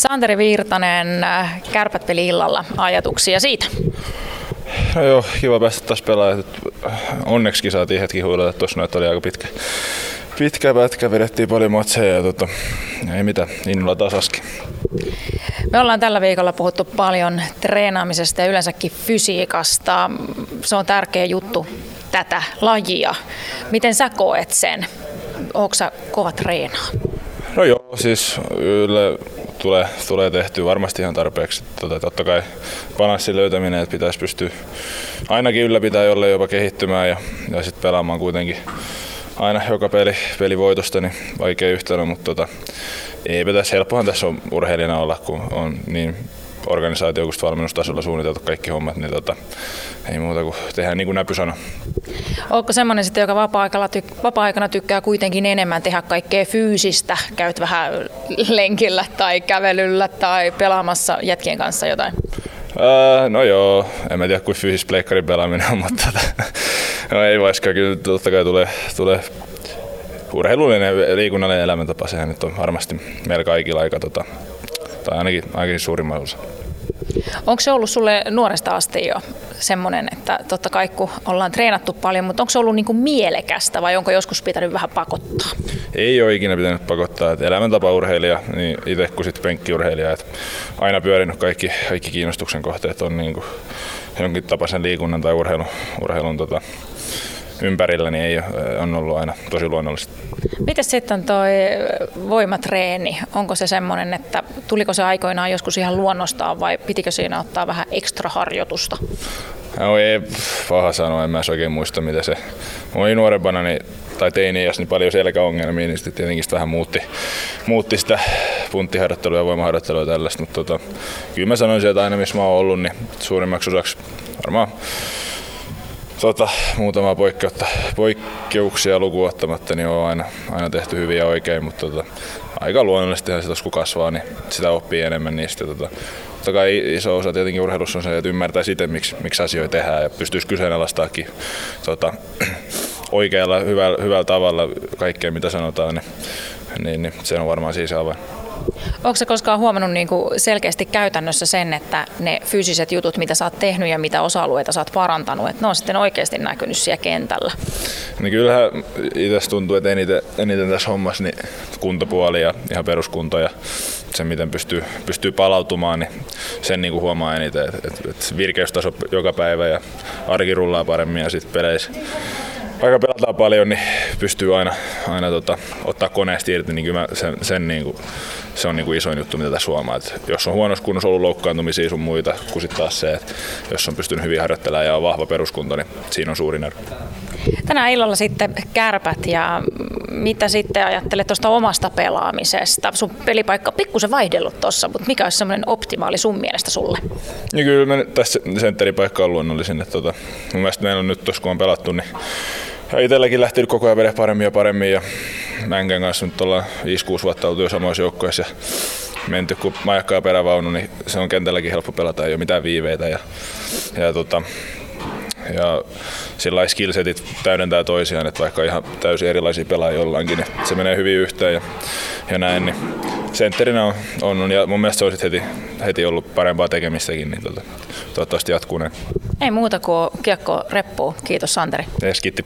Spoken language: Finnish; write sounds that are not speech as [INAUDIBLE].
Santeri Virtanen, kärpät peli illalla. Ajatuksia siitä? No joo, kiva päästä taas pelaamaan. Onneksi saatiin hetki huilata tuossa, että oli aika pitkä, pitkä pätkä, vedettiin paljon matseja ja tota, ei mitään, innolla taas aski. Me ollaan tällä viikolla puhuttu paljon treenaamisesta ja yleensäkin fysiikasta. Se on tärkeä juttu tätä lajia. Miten sä koet sen? Onko sä kova treenaa? No joo, siis yle tulee, tulee tehty varmasti ihan tarpeeksi. Tota, totta kai balanssin löytäminen, että pitäisi pystyä ainakin ylläpitää jolle jopa kehittymään ja, ja sitten pelaamaan kuitenkin aina joka peli, peli voitosta, niin vaikea yhtälö, mutta tota, ei pitäisi helppohan tässä on urheilijana olla, kun on niin organisaatio kuin valmennustasolla suunniteltu kaikki hommat, niin tota, ei muuta kuin tehdään niin kuin näpy. Onko semmoinen sitten, joka vapaa-aikana, tyk- vapaa-aikana tykkää kuitenkin enemmän tehdä kaikkea fyysistä? Käyt vähän lenkillä tai kävelyllä tai pelaamassa jätkien kanssa jotain? Öö, no joo, en mä tiedä kuin fyysistä pleikkarin pelaaminen on, mutta tota, no ei vaikka kyllä totta kai tulee, tulee urheilullinen liikunnallinen elämäntapa, sehän nyt on varmasti meillä kaikilla aika, tota, tai ainakin, ainakin suurimman osa. Onko se ollut sulle nuoresta asti jo semmoinen, että totta kai kun ollaan treenattu paljon, mutta onko se ollut niinku mielekästä vai onko joskus pitänyt vähän pakottaa? Ei ole ikinä pitänyt pakottaa. Että elämäntapaurheilija, niin itse kuin sitten penkkiurheilija, että aina pyörinyt kaikki, kaikki kiinnostuksen kohteet on niinku jonkin tapaisen liikunnan tai urheilun, urheilun tota, ympärillä, niin ei ole, on ollut aina tosi luonnollista. Miten sitten toi voimatreeni, onko se semmoinen, että tuliko se aikoinaan joskus ihan luonnostaan vai pitikö siinä ottaa vähän ekstra harjoitusta? No ei, paha sanoa, en mä oikein muista mitä se. Mä olin nuorempana niin, tai teini niin paljon selkäongelmia, niin sitten tietenkin sitä vähän muutti, muutti sitä punttiharjoittelua ja voimaharjoittelua ja tällaista, mutta tota, kyllä mä sanoisin, että aina missä mä oon ollut, niin suurimmaksi osaksi varmaan tota, muutama poikkeutta, poikkeuksia lukuun ottamatta, niin on aina, aina tehty hyvin ja oikein, mutta tota, aika luonnollisesti sitä kun kasvaa, niin sitä oppii enemmän niistä. Tota, totta kai iso osa tietenkin urheilussa on se, että ymmärtää sitten, miksi, miksi asioita tehdään ja pystyisi kyseenalaistaakin tota, [CLEARS THROAT] oikealla, hyvällä, hyvällä tavalla kaikkea, mitä sanotaan, niin, niin, niin se on varmaan siis avain. Onko se koskaan huomannut niin kuin selkeästi käytännössä sen, että ne fyysiset jutut, mitä sä oot tehnyt ja mitä osa-alueita sä oot parantanut, että ne on sitten oikeasti näkynyt siellä kentällä? No kyllähän itse tuntuu, että eniten, eniten tässä hommassa niin kuntopuoli ja ihan peruskunto ja se, miten pystyy, pystyy palautumaan, niin sen niin kuin huomaa eniten, että, että virkeystaso joka päivä ja arki rullaa paremmin ja sitten peleissä vaikka pelataan paljon, niin pystyy aina, aina tota, ottaa koneesta irti, niin kyllä sen, sen niin kuin, se on niin kuin isoin juttu, mitä tässä huomaa. Et jos on huonossa kunnossa ollut loukkaantumisia sun muita, kun sitten taas se, että jos on pystynyt hyvin harjoittelemaan ja on vahva peruskunto, niin siinä on suurin ero. Tänään illalla sitten kärpät ja mitä sitten ajattelet tuosta omasta pelaamisesta? Sun pelipaikka on pikkusen vaihdellut tuossa, mutta mikä olisi semmoinen optimaali sun mielestä sulle? Niin kyllä me tässä sentteripaikka on luonnollisin. Että tota, mun mielestä meillä on nyt tuossa kun on pelattu, niin ja itselläkin lähtenyt koko ajan vedä paremmin ja paremmin ja Mänkän kanssa nyt ollaan 5-6 vuotta oltu jo samoissa joukkoissa ja menty kun majakka ja perävaunu, niin se on kentälläkin helppo pelata, ei ole mitään viiveitä ja, ja tota, ja sillä skillsetit täydentää toisiaan, että vaikka ihan täysin erilaisia pelaajia jollainkin, niin se menee hyvin yhteen ja, ja näin, niin sentterinä on, on, ja mun mielestä se olisi heti, heti ollut parempaa tekemistäkin, niin tota, toivottavasti jatkuu näin. Ei muuta kuin kiekko reppuu. Kiitos Santeri. Yes, kiitti.